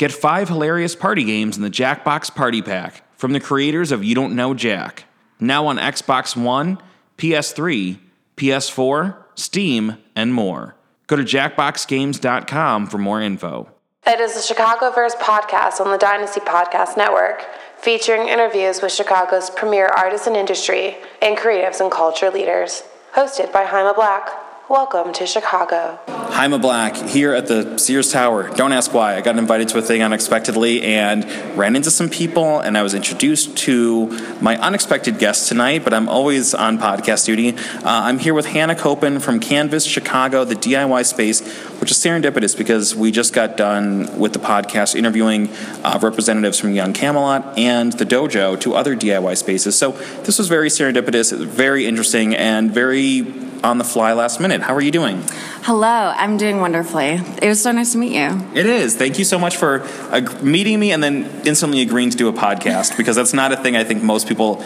Get five hilarious party games in the Jackbox Party Pack from the creators of You Don't Know Jack. Now on Xbox One, PS3, PS4, Steam, and more. Go to jackboxgames.com for more info. It is the Chicagoverse podcast on the Dynasty Podcast Network, featuring interviews with Chicago's premier artists and industry and creatives and culture leaders. Hosted by Jaime Black. Welcome to Chicago. Jaime Black here at the Sears Tower. Don't ask why. I got invited to a thing unexpectedly and ran into some people, and I was introduced to my unexpected guest tonight, but I'm always on podcast duty. Uh, I'm here with Hannah Kopen from Canvas Chicago, the DIY space, which is serendipitous because we just got done with the podcast interviewing uh, representatives from Young Camelot and the Dojo, to other DIY spaces. So this was very serendipitous, very interesting, and very on the fly last minute. How are you doing? Hello, I'm doing wonderfully. It was so nice to meet you. It is. Thank you so much for uh, meeting me and then instantly agreeing to do a podcast because that's not a thing I think most people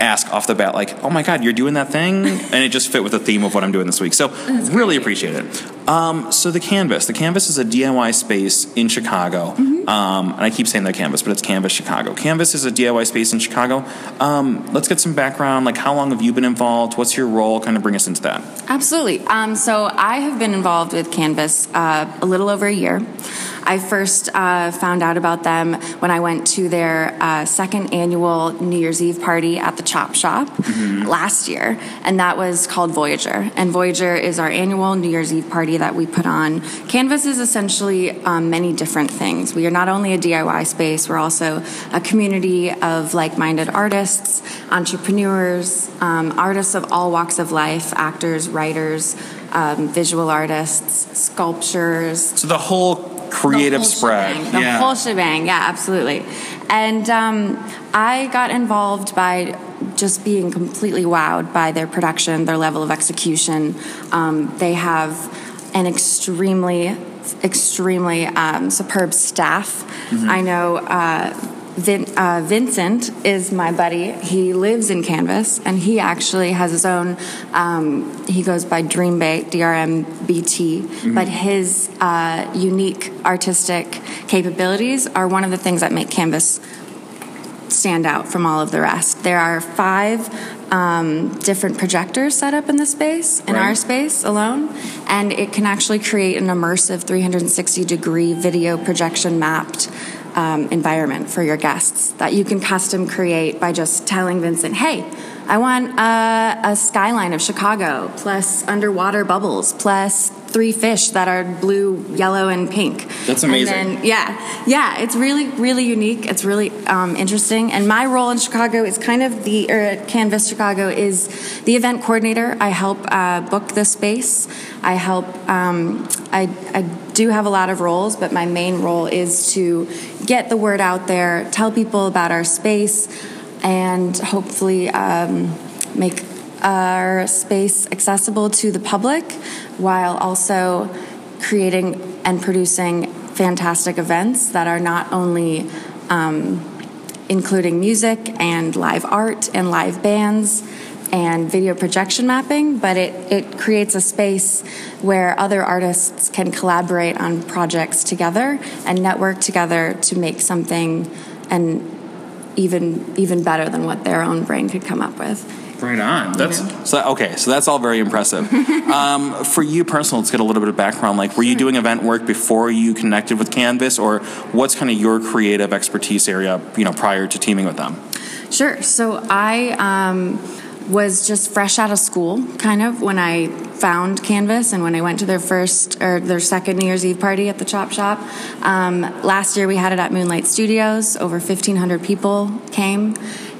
ask off the bat, like, "Oh my God, you're doing that thing," and it just fit with the theme of what I'm doing this week. So really appreciate it. Um, so the Canvas, the Canvas is a DIY space in Chicago, mm-hmm. um, and I keep saying the Canvas, but it's Canvas Chicago. Canvas is a DIY space in Chicago. Um, let's get some background. Like, how long have you been involved? What's your role? Kind of bring us into that. Absolutely. Um, so I have been involved with Canvas uh, a little over a year. I first uh, found out about them when I went to their uh, second annual New Year's Eve party at the Chop Shop mm-hmm. last year, and that was called Voyager. And Voyager is our annual New Year's Eve party that we put on. Canvas is essentially um, many different things. We are not only a DIY space, we're also a community of like minded artists, entrepreneurs, um, artists of all walks of life, actors, writers. Um, visual artists, sculptures. So the whole creative spread. Shebang, the yeah. whole shebang, yeah, absolutely. And um, I got involved by just being completely wowed by their production, their level of execution. Um, they have an extremely, extremely um, superb staff. Mm-hmm. I know. Uh, Vin, uh, Vincent is my buddy. He lives in Canvas, and he actually has his own. Um, he goes by Dreambait, D R M B T. Mm-hmm. But his uh, unique artistic capabilities are one of the things that make Canvas stand out from all of the rest. There are five um, different projectors set up in the space, in right. our space alone, and it can actually create an immersive 360 degree video projection mapped um, environment for your guests that you can custom create by just telling Vincent, hey, I want a, a, skyline of Chicago plus underwater bubbles plus three fish that are blue, yellow, and pink. That's amazing. Then, yeah, yeah, it's really, really unique. It's really um, interesting. And my role in Chicago is kind of the, or Canvas Chicago is the event coordinator. I help uh, book the space. I help, um, I, I do have a lot of roles, but my main role is to get the word out there, tell people about our space, and hopefully um, make our space accessible to the public while also creating and producing fantastic events that are not only um, including music and live art and live bands and video projection mapping, but it, it creates a space where other artists can collaborate on projects together and network together to make something and even even better than what their own brain could come up with. Right on. That's so okay. So that's all very impressive. um, for you personally, let's get a little bit of background. Like, were you doing event work before you connected with Canvas, or what's kind of your creative expertise area? You know, prior to teaming with them. Sure. So I um, was just fresh out of school, kind of when I found Canvas and when I went to their first or their second New Year's Eve party at the Chop Shop. Um, last year we had it at Moonlight Studios. Over 1,500 people came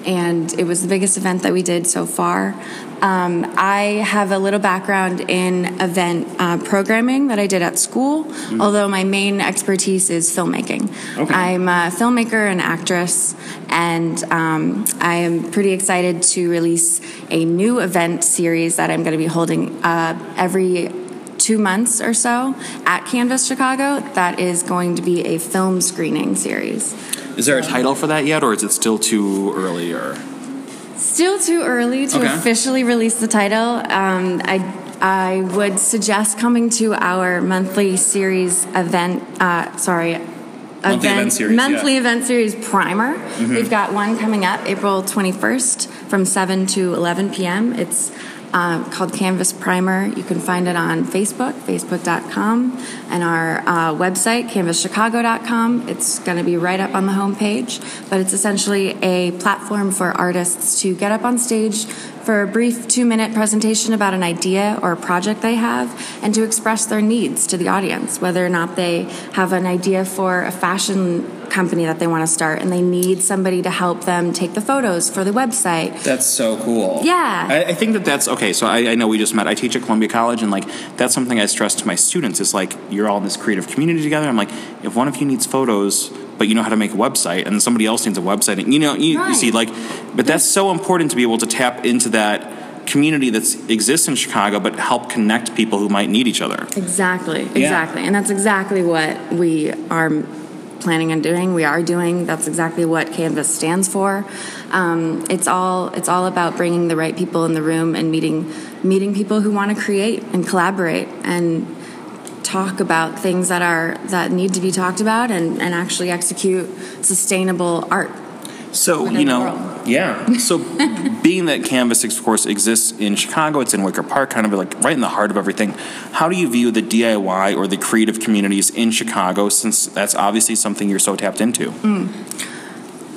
and it was the biggest event that we did so far. Um, I have a little background in event uh, programming that I did at school, mm-hmm. although my main expertise is filmmaking. Okay. I'm a filmmaker and actress, and um, I am pretty excited to release a new event series that I'm going to be holding uh, every two months or so at Canvas Chicago. That is going to be a film screening series. Is there a title for that yet, or is it still too early? Or still too early to okay. officially release the title. Um, I I would suggest coming to our monthly series event. Uh, sorry, Monthly event series, monthly yeah. event series primer. We've got one coming up April 21st from 7 to 11 p.m. It's uh, called Canvas Primer. You can find it on Facebook, facebook.com, and our uh, website, canvaschicago.com. It's going to be right up on the homepage, but it's essentially a platform for artists to get up on stage for a brief two minute presentation about an idea or a project they have and to express their needs to the audience, whether or not they have an idea for a fashion company that they want to start and they need somebody to help them take the photos for the website. That's so cool. Yeah. I, I think that that's okay. So I, I know we just met. I teach at Columbia College, and like that's something I stress to my students. Is like you're all in this creative community together. I'm like, if one of you needs photos, but you know how to make a website, and somebody else needs a website, and you know, you, you see, like, but that's so important to be able to tap into that community that exists in Chicago, but help connect people who might need each other. Exactly, exactly. And that's exactly what we are planning on doing. We are doing. That's exactly what Canvas stands for. Um, it's all it's all about bringing the right people in the room and meeting meeting people who want to create and collaborate and talk about things that are that need to be talked about and, and actually execute sustainable art. So you know. Yeah. So being that Canvas, of course, exists in Chicago, it's in Wicker Park, kind of like right in the heart of everything. How do you view the DIY or the creative communities in Chicago, since that's obviously something you're so tapped into?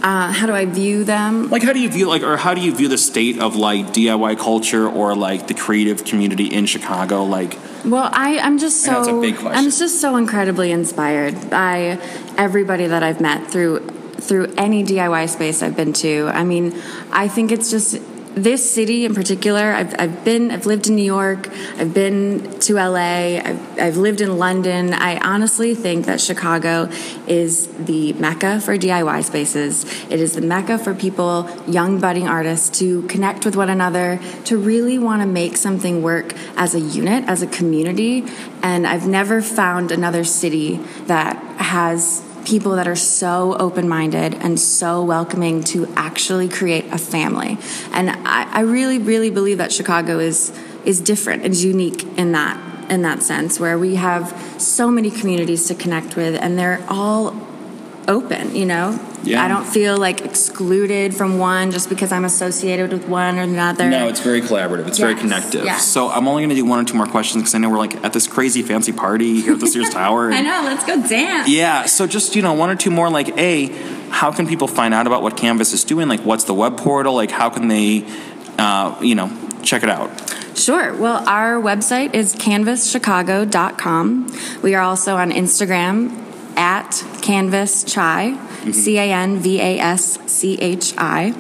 Uh, how do I view them? Like, how do you view like, or how do you view the state of like DIY culture or like the creative community in Chicago? Like, Well, I, I'm just I know it's a so big question. I'm just so incredibly inspired by everybody that I've met through through any DIY space I've been to. I mean, I think it's just this city in particular. I've, I've been I've lived in New York. I've been to LA. I've, I've lived in London. I honestly think that Chicago is the mecca for DIY spaces. It is the mecca for people, young budding artists, to connect with one another, to really want to make something work as a unit, as a community. And I've never found another city that has people that are so open minded and so welcoming to actually create a family. And I, I really, really believe that Chicago is is different and unique in that in that sense, where we have so many communities to connect with and they're all open, you know? Yeah. I don't feel like excluded from one just because I'm associated with one or another. no, it's very collaborative. It's very connective. yes. So I'm only going to do one or two more questions because I know we're like at this crazy fancy party here at the Sears Tower. I know, let's go dance. Yeah, so just, you know, one or two more like, A, how can people find out about what Canvas is doing? Like, what's the web portal? Like, how can they, uh, you know, check it out? Sure. Well, our website is canvaschicago.com. We are also on Instagram at Canvas Chai, mm-hmm. C A N V A S C H I.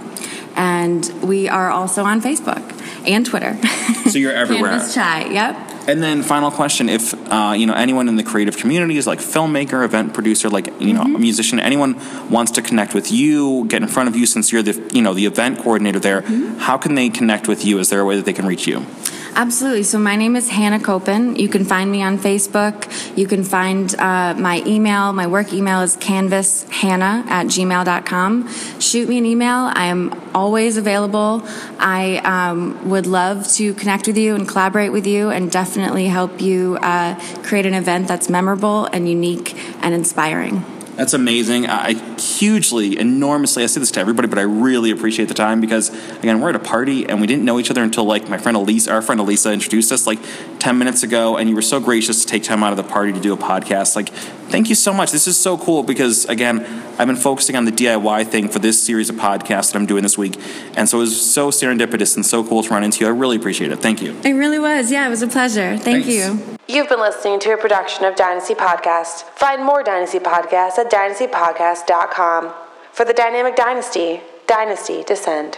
And we are also on Facebook and Twitter. So you're everywhere. Canvas Chai, yep. And then, final question: If uh, you know anyone in the creative community is like filmmaker, event producer, like you know, mm-hmm. a musician, anyone wants to connect with you, get in front of you, since you're the you know the event coordinator there, mm-hmm. how can they connect with you? Is there a way that they can reach you? Absolutely. So my name is Hannah Kopen. You can find me on Facebook. You can find uh, my email. My work email is canvashannah at gmail.com. Shoot me an email. I am always available. I um, would love to connect with you and collaborate with you and definitely help you uh, create an event that's memorable and unique and inspiring. That's amazing. I hugely, enormously, I say this to everybody, but I really appreciate the time because, again, we're at a party and we didn't know each other until like my friend Elisa, our friend Elisa introduced us like 10 minutes ago, and you were so gracious to take time out of the party to do a podcast. Like, thank you so much. This is so cool because, again, I've been focusing on the DIY thing for this series of podcasts that I'm doing this week. And so it was so serendipitous and so cool to run into you. I really appreciate it. Thank you. It really was. Yeah, it was a pleasure. Thank Thanks. you. You've been listening to a production of Dynasty Podcast. Find more Dynasty Podcasts at dynastypodcast.com. For the Dynamic Dynasty, Dynasty Descend.